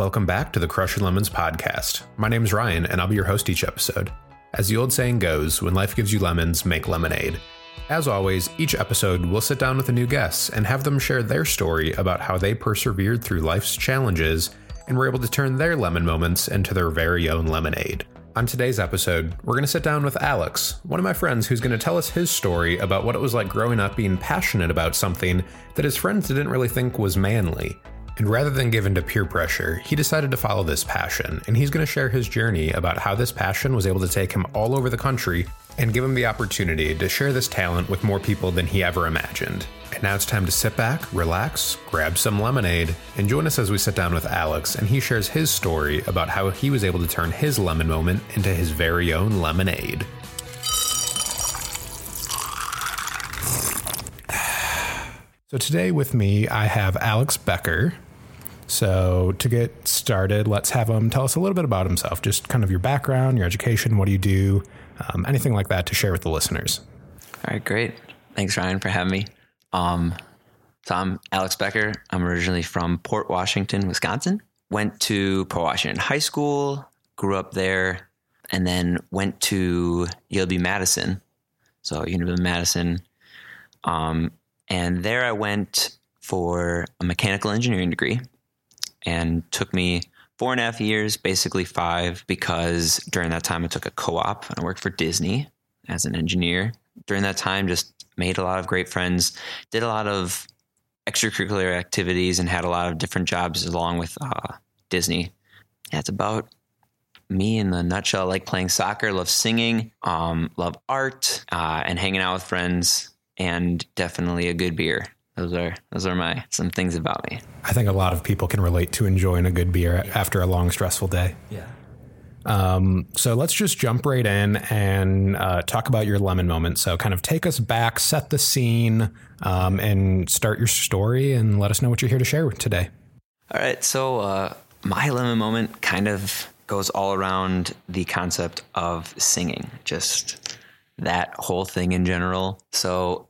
Welcome back to the Crush Your Lemons podcast. My name is Ryan, and I'll be your host each episode. As the old saying goes, when life gives you lemons, make lemonade. As always, each episode we'll sit down with a new guest and have them share their story about how they persevered through life's challenges and were able to turn their lemon moments into their very own lemonade. On today's episode, we're going to sit down with Alex, one of my friends who's going to tell us his story about what it was like growing up being passionate about something that his friends didn't really think was manly. And rather than give in to peer pressure, he decided to follow this passion, and he's going to share his journey about how this passion was able to take him all over the country and give him the opportunity to share this talent with more people than he ever imagined. And now it's time to sit back, relax, grab some lemonade, and join us as we sit down with Alex and he shares his story about how he was able to turn his lemon moment into his very own lemonade. So today with me, I have Alex Becker. So to get started, let's have him tell us a little bit about himself, just kind of your background, your education, what do you do, um, anything like that to share with the listeners. All right, great. Thanks, Ryan, for having me. Um, so I'm Alex Becker. I'm originally from Port Washington, Wisconsin. Went to Port Washington High School, grew up there, and then went to UW Madison. So University of Madison. Um, and there I went for a mechanical engineering degree and took me four and a half years, basically five, because during that time I took a co-op and I worked for Disney as an engineer. During that time, just made a lot of great friends, did a lot of extracurricular activities, and had a lot of different jobs along with uh, Disney. That's about me in the nutshell. Like playing soccer, love singing, um, love art, uh, and hanging out with friends, and definitely a good beer. Those are those are my some things about me. I think a lot of people can relate to enjoying a good beer after a long, stressful day. Yeah. Um, so let's just jump right in and uh, talk about your lemon moment. So, kind of take us back, set the scene, um, and start your story, and let us know what you're here to share today. All right. So, uh, my lemon moment kind of goes all around the concept of singing, just that whole thing in general. So,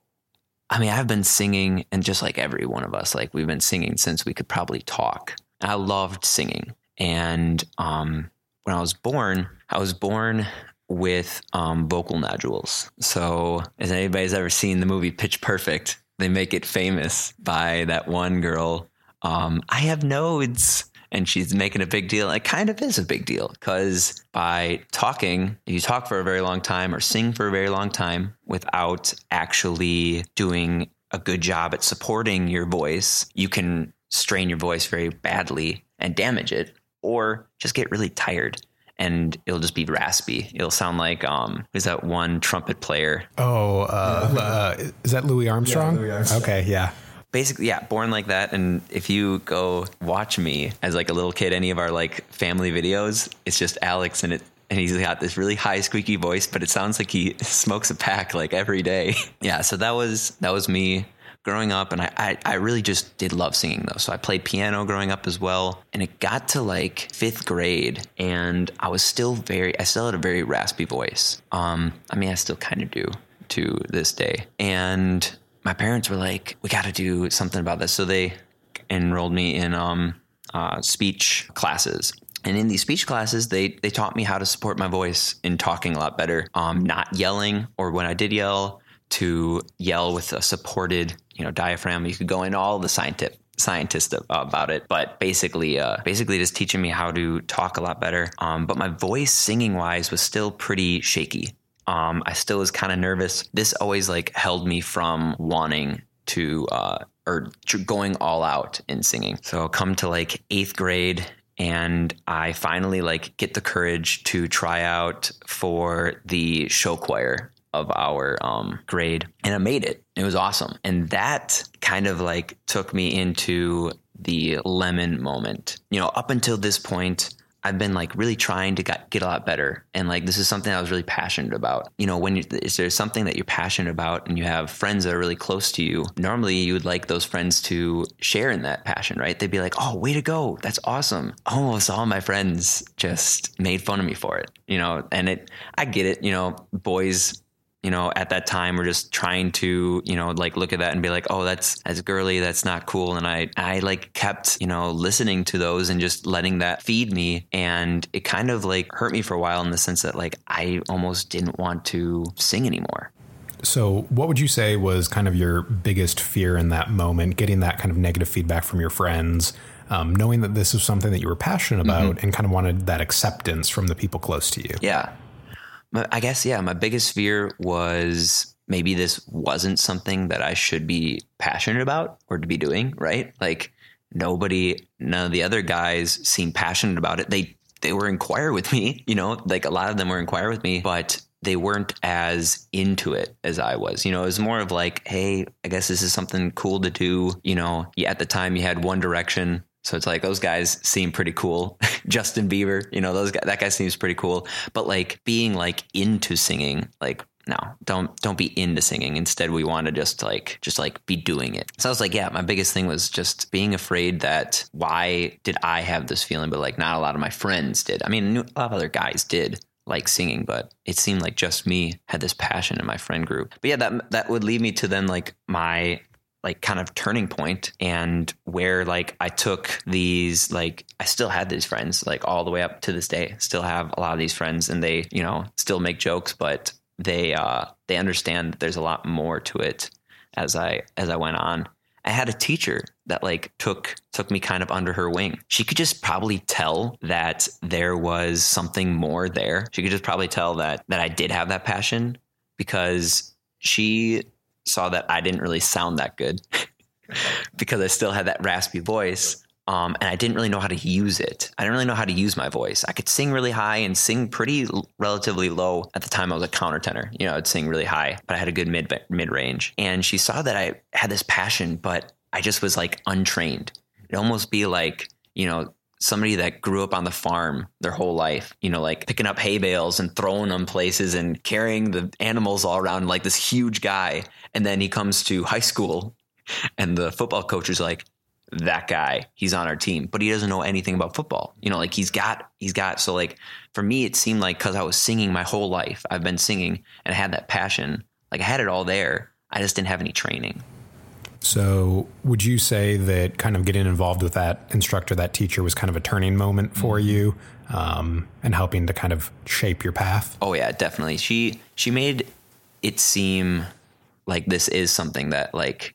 I mean, I've been singing, and just like every one of us, like we've been singing since we could probably talk. I loved singing, and um, when I was born, I was born with um, vocal nodules. So, as anybody's ever seen the movie Pitch Perfect, they make it famous by that one girl. Um, I have nodes. And she's making a big deal. It kind of is a big deal because by talking, you talk for a very long time or sing for a very long time without actually doing a good job at supporting your voice, you can strain your voice very badly and damage it or just get really tired and it'll just be raspy. It'll sound like um, is that one trumpet player? Oh, uh, uh, is that Louis Armstrong? Yeah, Louis Armstrong. Okay, yeah. Basically, yeah, born like that. And if you go watch me as like a little kid, any of our like family videos, it's just Alex and it. And he's got this really high squeaky voice, but it sounds like he smokes a pack like every day. yeah, so that was that was me growing up and I, I, I, really just did love singing though. So I played piano growing up as well. And it got to like fifth grade and I was still very, I still had a very raspy voice. Um, I mean, I still kind of do to this day. And my parents were like, we got to do something about this. So they enrolled me in um, uh, speech classes. And in these speech classes, they they taught me how to support my voice in talking a lot better, um, not yelling, or when I did yell, to yell with a supported, you know, diaphragm. You could go into all the scientific scientists about it, but basically, uh, basically just teaching me how to talk a lot better. Um, but my voice, singing wise, was still pretty shaky. Um, I still was kind of nervous. This always like held me from wanting to uh, or going all out in singing. So come to like eighth grade and I finally like get the courage to try out for the show choir of our um, grade, and I made it. It was awesome, and that kind of like took me into the lemon moment. You know, up until this point, I've been like really trying to get, a lot better. And like, this is something I was really passionate about. You know, when you, is there something that you're passionate about and you have friends that are really close to you, normally you would like those friends to share in that passion, right? They'd be like, oh, way to go. That's awesome. Oh, Almost all my friends just made fun of me for it, you know, and it, I get it, you know, boys you know, at that time were just trying to, you know, like look at that and be like, oh, that's as girly, that's not cool. And I I like kept, you know, listening to those and just letting that feed me. And it kind of like hurt me for a while in the sense that like I almost didn't want to sing anymore. So, what would you say was kind of your biggest fear in that moment, getting that kind of negative feedback from your friends, um, knowing that this is something that you were passionate about mm-hmm. and kind of wanted that acceptance from the people close to you? Yeah. I guess, yeah, my biggest fear was maybe this wasn't something that I should be passionate about or to be doing, right? Like nobody, none of the other guys seemed passionate about it. They, they were inquire with me, you know, like a lot of them were inquire with me, but they weren't as into it as I was. You know, it was more of like, hey, I guess this is something cool to do. You know, at the time you had One Direction. So it's like those guys seem pretty cool. Justin Bieber, you know, those guys, that guy seems pretty cool. But like being like into singing, like no, don't don't be into singing. Instead, we want to just like just like be doing it. So I was like, yeah, my biggest thing was just being afraid that why did I have this feeling, but like not a lot of my friends did. I mean, a lot of other guys did like singing, but it seemed like just me had this passion in my friend group. But yeah, that that would lead me to then like my like kind of turning point and where like I took these like I still had these friends like all the way up to this day. Still have a lot of these friends and they, you know, still make jokes, but they uh they understand that there's a lot more to it as I as I went on. I had a teacher that like took took me kind of under her wing. She could just probably tell that there was something more there. She could just probably tell that that I did have that passion because she saw that I didn't really sound that good because I still had that raspy voice. Um, and I didn't really know how to use it. I didn't really know how to use my voice. I could sing really high and sing pretty l- relatively low. At the time, I was a countertenor. You know, I'd sing really high, but I had a good mid mid range. And she saw that I had this passion, but I just was like untrained. It'd almost be like you know somebody that grew up on the farm their whole life, you know, like picking up hay bales and throwing them places and carrying the animals all around like this huge guy. And then he comes to high school and the football coach is like, that guy, he's on our team, but he doesn't know anything about football. You know, like he's got, he's got, so like for me, it seemed like because I was singing my whole life, I've been singing and I had that passion, like I had it all there. I just didn't have any training. So, would you say that kind of getting involved with that instructor, that teacher, was kind of a turning moment for mm-hmm. you, um, and helping to kind of shape your path? Oh yeah, definitely. She she made it seem like this is something that like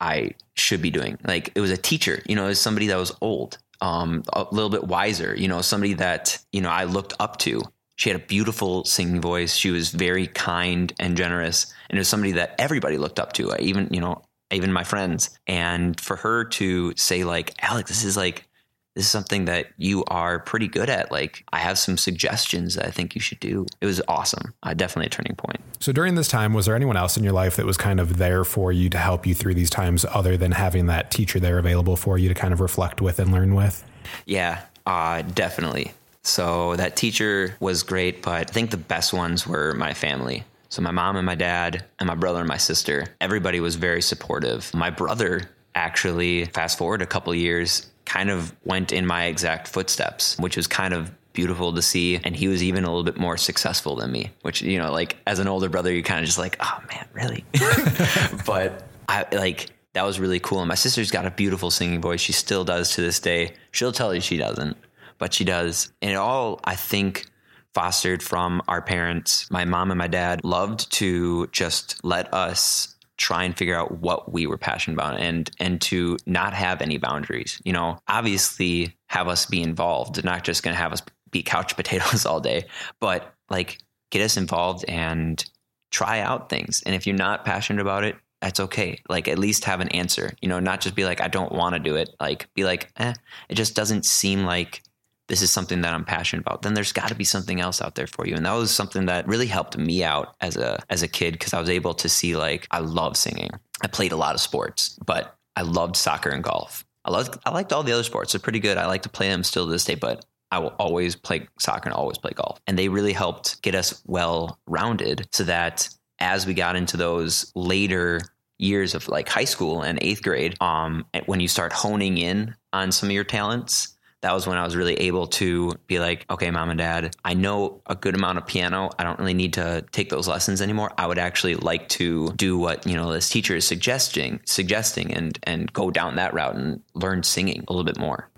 I should be doing. Like it was a teacher, you know, as somebody that was old, um, a little bit wiser, you know, somebody that you know I looked up to. She had a beautiful singing voice. She was very kind and generous, and it was somebody that everybody looked up to. I even, you know, even my friends. And for her to say, like, Alex, this is like, this is something that you are pretty good at. Like, I have some suggestions that I think you should do. It was awesome. Uh, definitely a turning point. So, during this time, was there anyone else in your life that was kind of there for you to help you through these times other than having that teacher there available for you to kind of reflect with and learn with? Yeah, uh, definitely. So, that teacher was great, but I think the best ones were my family. So my mom and my dad and my brother and my sister, everybody was very supportive. My brother actually, fast forward a couple years, kind of went in my exact footsteps, which was kind of beautiful to see. And he was even a little bit more successful than me, which, you know, like as an older brother, you're kind of just like, oh man, really? but I like, that was really cool. And my sister's got a beautiful singing voice. She still does to this day. She'll tell you she doesn't, but she does. And it all, I think, fostered from our parents. My mom and my dad loved to just let us try and figure out what we were passionate about and and to not have any boundaries. You know, obviously have us be involved. They're not just going to have us be couch potatoes all day, but like get us involved and try out things. And if you're not passionate about it, that's okay. Like at least have an answer. You know, not just be like I don't want to do it. Like be like, eh, it just doesn't seem like this is something that I'm passionate about, then there's got to be something else out there for you. And that was something that really helped me out as a as a kid because I was able to see like I love singing. I played a lot of sports, but I loved soccer and golf. I loved I liked all the other sports. They're pretty good. I like to play them still to this day, but I will always play soccer and always play golf. And they really helped get us well rounded so that as we got into those later years of like high school and eighth grade, um, when you start honing in on some of your talents, that was when I was really able to be like, okay, mom and dad, I know a good amount of piano. I don't really need to take those lessons anymore. I would actually like to do what, you know, this teacher is suggesting, suggesting and, and go down that route and learn singing a little bit more.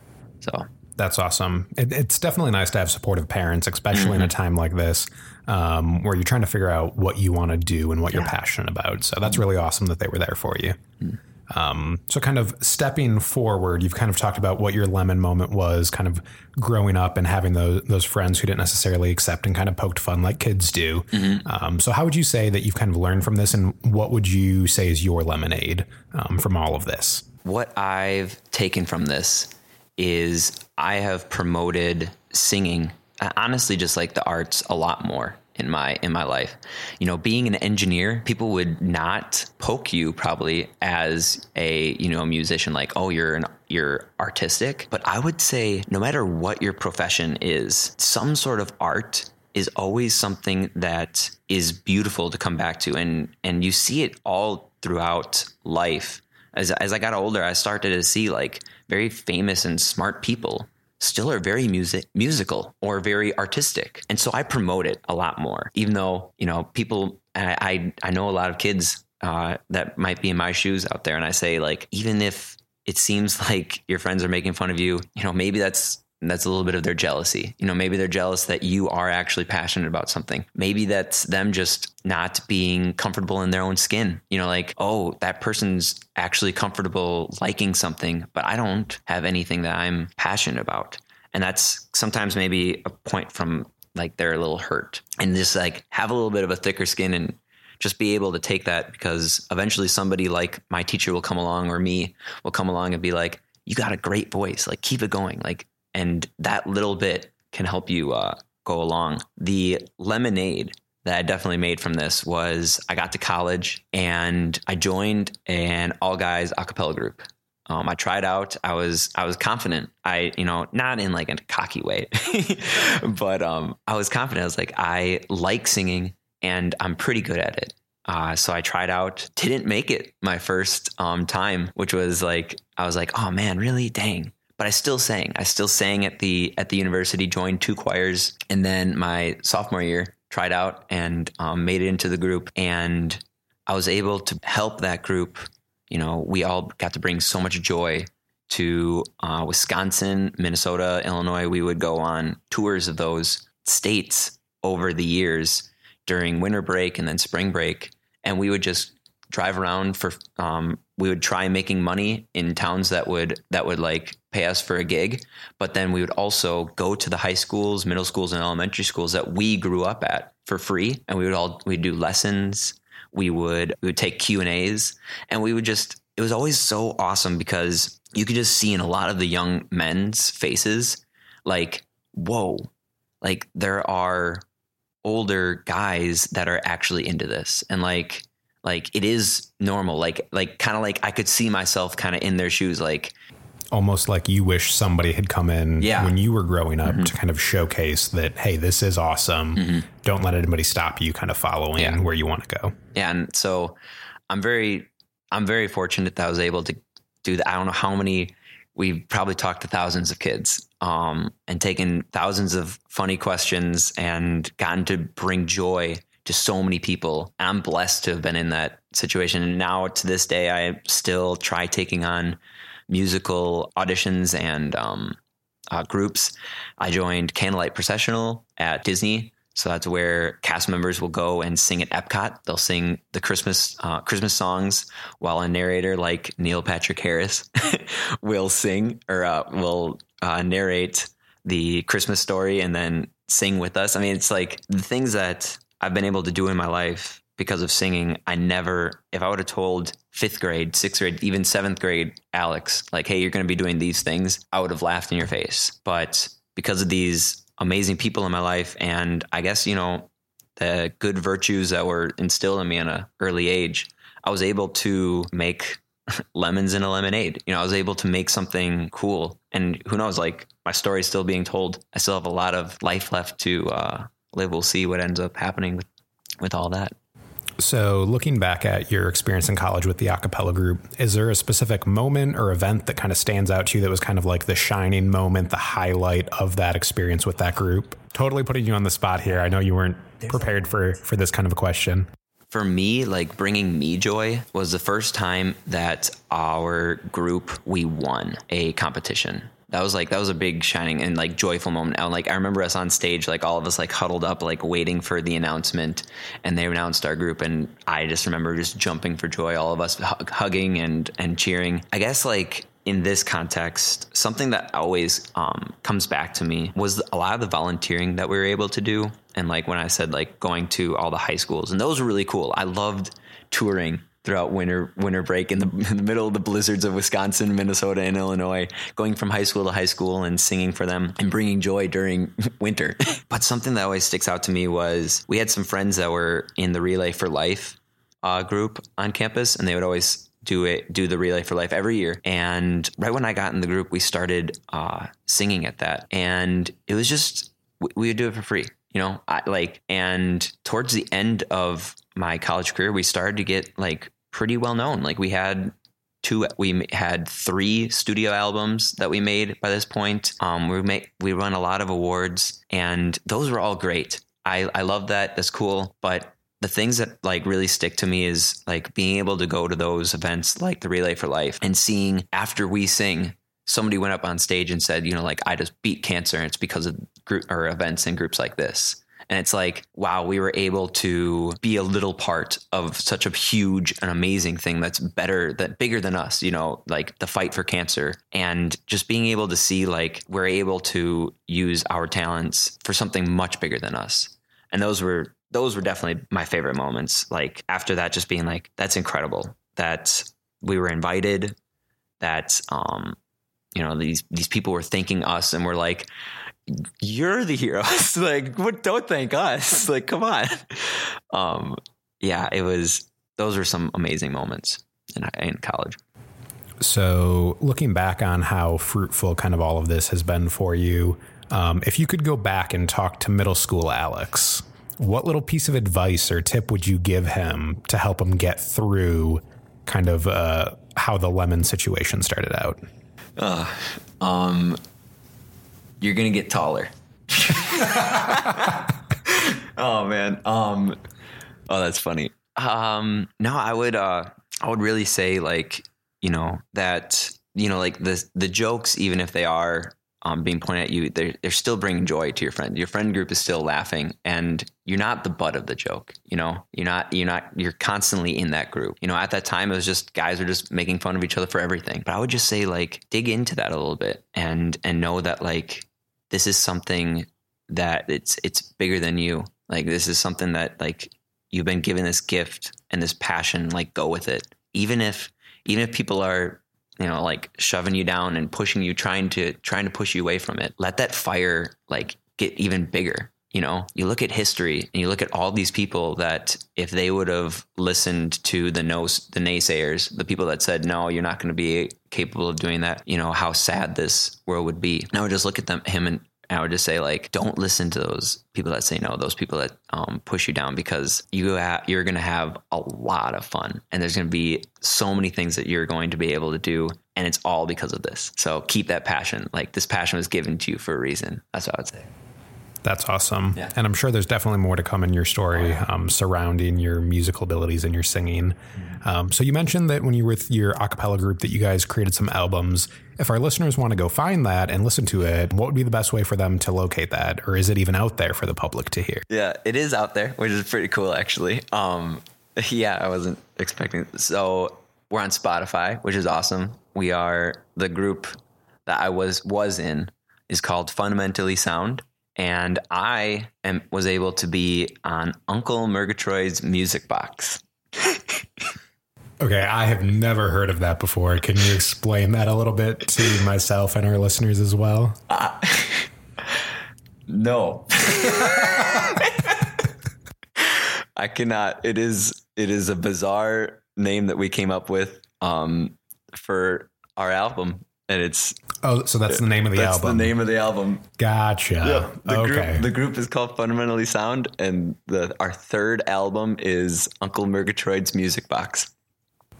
So that's awesome. It, it's definitely nice to have supportive parents, especially mm-hmm. in a mm-hmm. time like this, um, where you're trying to figure out what you want to do and what yeah. you're passionate about. So that's really awesome that they were there for you. Mm-hmm. Um, so, kind of stepping forward, you've kind of talked about what your lemon moment was, kind of growing up and having those those friends who didn't necessarily accept and kind of poked fun like kids do. Mm-hmm. Um, so, how would you say that you've kind of learned from this, and what would you say is your lemonade um, from all of this? What I've taken from this is I have promoted singing, honestly, just like the arts, a lot more in my in my life. You know, being an engineer, people would not poke you probably as a you know a musician like, oh, you're an you're artistic. But I would say no matter what your profession is, some sort of art is always something that is beautiful to come back to and and you see it all throughout life. As as I got older, I started to see like very famous and smart people still are very music musical or very artistic. And so I promote it a lot more, even though, you know, people I I, I know a lot of kids uh, that might be in my shoes out there and I say like even if it seems like your friends are making fun of you, you know, maybe that's that's a little bit of their jealousy. You know, maybe they're jealous that you are actually passionate about something. Maybe that's them just not being comfortable in their own skin. You know, like, oh, that person's actually comfortable liking something, but I don't have anything that I'm passionate about. And that's sometimes maybe a point from like they're a little hurt and just like have a little bit of a thicker skin and just be able to take that because eventually somebody like my teacher will come along or me will come along and be like, you got a great voice. Like, keep it going. Like, and that little bit can help you uh, go along. The lemonade that I definitely made from this was I got to college and I joined an all guys a cappella group. Um, I tried out. I was I was confident. I you know not in like a cocky way, but um, I was confident. I was like I like singing and I'm pretty good at it. Uh, so I tried out. Didn't make it my first um, time, which was like I was like, oh man, really? Dang but I still sang. I still sang at the at the university, joined two choirs, and then my sophomore year tried out and um, made it into the group. And I was able to help that group. You know, we all got to bring so much joy to uh, Wisconsin, Minnesota, Illinois. We would go on tours of those states over the years during winter break and then spring break, and we would just drive around for um, we would try making money in towns that would that would like pay us for a gig. But then we would also go to the high schools middle schools and elementary schools that we grew up at for free. And we would all we'd do lessons. We would we would take q and a's. And we would just it was always so awesome because you could just see in a lot of the young men's faces like whoa like there are older guys that are actually into this. And like like it is normal like like kind of like i could see myself kind of in their shoes like almost like you wish somebody had come in yeah. when you were growing up mm-hmm. to kind of showcase that hey this is awesome mm-hmm. don't let anybody stop you kind of following yeah. where you want to go yeah and so i'm very i'm very fortunate that i was able to do that i don't know how many we've probably talked to thousands of kids um, and taken thousands of funny questions and gotten to bring joy to so many people. I'm blessed to have been in that situation. And now to this day, I still try taking on musical auditions and um, uh, groups. I joined Candlelight Processional at Disney. So that's where cast members will go and sing at Epcot. They'll sing the Christmas uh, Christmas songs while a narrator like Neil Patrick Harris will sing or uh, will uh, narrate the Christmas story and then sing with us. I mean, it's like the things that I've been able to do in my life because of singing. I never, if I would have told fifth grade, sixth grade, even seventh grade Alex, like, hey, you're going to be doing these things, I would have laughed in your face. But because of these amazing people in my life, and I guess, you know, the good virtues that were instilled in me at an early age, I was able to make lemons in a lemonade. You know, I was able to make something cool. And who knows, like my story is still being told. I still have a lot of life left to uh, live. We'll see what ends up happening with, with all that. So, looking back at your experience in college with the acapella group, is there a specific moment or event that kind of stands out to you that was kind of like the shining moment, the highlight of that experience with that group? Totally putting you on the spot here. I know you weren't prepared for for this kind of a question. For me, like bringing me joy was the first time that our group we won a competition that was like that was a big shining and like joyful moment. And like I remember us on stage, like all of us like huddled up, like waiting for the announcement, and they announced our group, and I just remember just jumping for joy, all of us hugging and and cheering. I guess like in this context, something that always um, comes back to me was a lot of the volunteering that we were able to do. And like when I said like going to all the high schools, and those were really cool. I loved touring throughout winter winter break in the, in the, middle of the blizzards of Wisconsin, Minnesota, and Illinois, going from high school to high school and singing for them and bringing joy during winter. but something that always sticks out to me was we had some friends that were in the Relay for Life uh, group on campus, and they would always do it do the relay for life every year. And right when i got in the group we started uh, singing at that. And it was just we would do it for free you know? I, like and towards the end of my college career we started to get like pretty well known. Like we had two, we had three studio albums that we made by this point. Um, we make we won a lot of awards, and those were all great. I I love that. That's cool, but. The things that like really stick to me is like being able to go to those events like the Relay for Life and seeing after we sing somebody went up on stage and said, you know, like I just beat cancer and it's because of group or events and groups like this. And it's like, wow, we were able to be a little part of such a huge and amazing thing that's better, that bigger than us, you know, like the fight for cancer. And just being able to see like we're able to use our talents for something much bigger than us. And those were those were definitely my favorite moments. Like after that, just being like, that's incredible. That we were invited, that um, you know, these these people were thanking us and we're like, you're the heroes. like, what? Don't thank us. Like, come on. Um, yeah, it was. Those were some amazing moments in, in college. So, looking back on how fruitful kind of all of this has been for you, um, if you could go back and talk to middle school Alex, what little piece of advice or tip would you give him to help him get through kind of uh, how the lemon situation started out? Uh, um, you're gonna get taller. oh man. Um. Oh, that's funny. Um. No, I would. Uh. I would really say like you know that you know like the the jokes even if they are um, being pointed at you, they're, they're still bringing joy to your friend. Your friend group is still laughing, and you're not the butt of the joke. You know, you're not. You're not. You're constantly in that group. You know, at that time, it was just guys are just making fun of each other for everything. But I would just say, like, dig into that a little bit, and and know that like this is something that it's it's bigger than you. Like this is something that like you've been given this gift and this passion. Like go with it, even if even if people are you know like shoving you down and pushing you, trying to trying to push you away from it. Let that fire like get even bigger you know, you look at history and you look at all these people that if they would have listened to the no, the naysayers, the people that said, no, you're not going to be capable of doing that, you know, how sad this world would be. And I would just look at them, him and I would just say like, don't listen to those people that say no, those people that um, push you down because you you're going to have a lot of fun and there's going to be so many things that you're going to be able to do. And it's all because of this. So keep that passion. Like this passion was given to you for a reason. That's what I would say. That's awesome. Yeah. And I'm sure there's definitely more to come in your story um, surrounding your musical abilities and your singing. Mm-hmm. Um, so you mentioned that when you were with your acapella group that you guys created some albums. If our listeners want to go find that and listen to it, what would be the best way for them to locate that? Or is it even out there for the public to hear? Yeah, it is out there, which is pretty cool actually. Um, yeah, I wasn't expecting. So we're on Spotify, which is awesome. We are the group that I was was in is called Fundamentally Sound and I am, was able to be on Uncle Murgatroyd's music box. okay, I have never heard of that before. Can you explain that a little bit to myself and our listeners as well? Uh, no. I cannot. It is it is a bizarre name that we came up with um, for our album, and it's Oh, so that's the name of the album. That's album. the name of the album. Gotcha. The okay. group the group is called Fundamentally Sound, and the our third album is Uncle Murgatroyd's Music Box.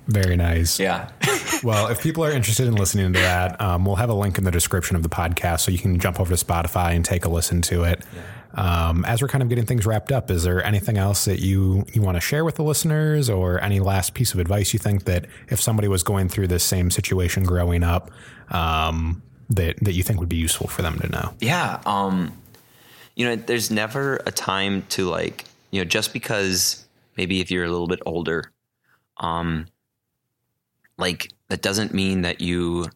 Very nice. Yeah. Well, if people are interested in listening to that, um, we'll have a link in the description of the podcast so you can jump over to Spotify and take a listen to it. Um, as we're kind of getting things wrapped up, is there anything else that you, you want to share with the listeners or any last piece of advice you think that if somebody was going through this same situation growing up, um, that, that you think would be useful for them to know? Yeah. Um, you know, there's never a time to like, you know, just because maybe if you're a little bit older, um, like that doesn't mean that you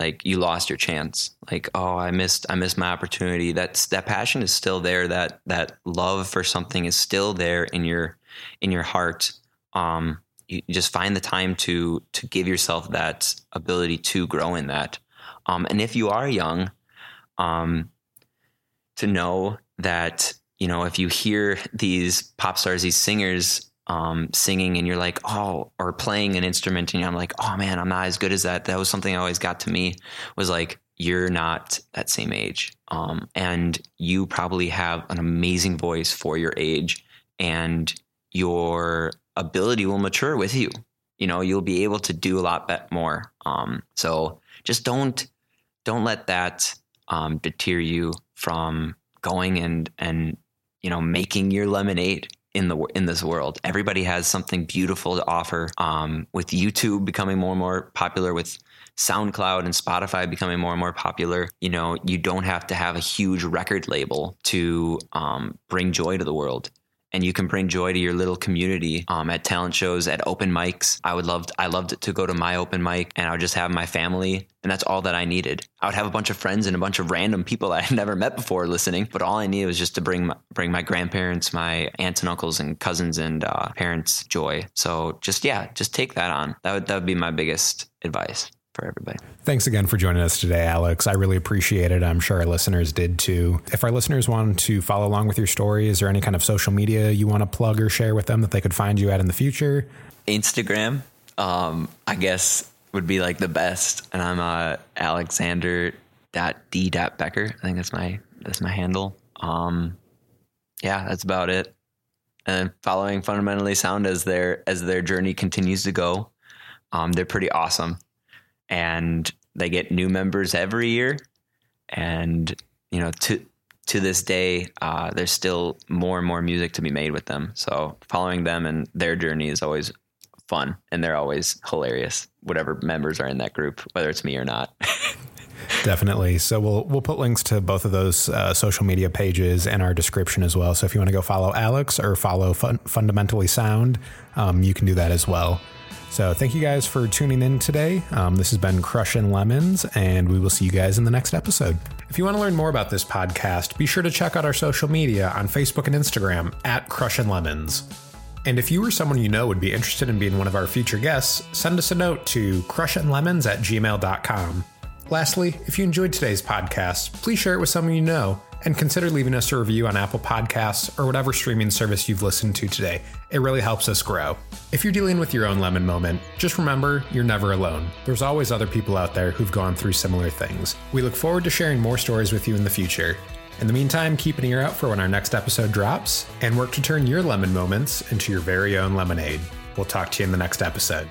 like you lost your chance. Like oh i missed i missed my opportunity. That's that passion is still there. That that love for something is still there in your in your heart. Um you just find the time to to give yourself that ability to grow in that. Um and if you are young um to know that you know if you hear these pop stars these singers um, singing and you're like, oh, or playing an instrument and I'm like, oh man, I'm not as good as that. That was something that always got to me was like, you're not that same age. Um, and you probably have an amazing voice for your age and your ability will mature with you. You know, you'll be able to do a lot more. Um, so just don't, don't let that um, deter you from going and, and, you know, making your lemonade in the in this world. Everybody has something beautiful to offer. Um, with YouTube becoming more and more popular, with SoundCloud and Spotify becoming more and more popular, you know, you don't have to have a huge record label to um, bring joy to the world. And you can bring joy to your little community um, at talent shows, at open mics. I would love, I loved to go to my open mic, and I would just have my family, and that's all that I needed. I would have a bunch of friends and a bunch of random people I had never met before listening, but all I needed was just to bring my, bring my grandparents, my aunts and uncles, and cousins and uh, parents joy. So just yeah, just take that on. That would that would be my biggest advice for everybody. Thanks again for joining us today, Alex. I really appreciate it. I'm sure our listeners did too. If our listeners want to follow along with your story, is there any kind of social media you want to plug or share with them that they could find you at in the future? Instagram, um, I guess would be like the best, and I'm uh, Alexander d becker. I think that's my that's my handle. Um, yeah, that's about it. And following fundamentally sound as their as their journey continues to go, um, they're pretty awesome and they get new members every year. And you know, to to this day, uh, there's still more and more music to be made with them. So following them and their journey is always fun, and they're always hilarious. Whatever members are in that group, whether it's me or not. Definitely. So we'll we'll put links to both of those uh, social media pages in our description as well. So if you want to go follow Alex or follow Fun- Fundamentally Sound, um, you can do that as well. So thank you guys for tuning in today. Um, this has been Crushing Lemons, and we will see you guys in the next episode. If you want to learn more about this podcast, be sure to check out our social media on Facebook and Instagram at Crushing Lemons. And if you or someone you know would be interested in being one of our future guests, send us a note to crushinglemons at gmail.com. Lastly, if you enjoyed today's podcast, please share it with someone you know and consider leaving us a review on Apple Podcasts or whatever streaming service you've listened to today. It really helps us grow. If you're dealing with your own lemon moment, just remember you're never alone. There's always other people out there who've gone through similar things. We look forward to sharing more stories with you in the future. In the meantime, keep an ear out for when our next episode drops and work to turn your lemon moments into your very own lemonade. We'll talk to you in the next episode.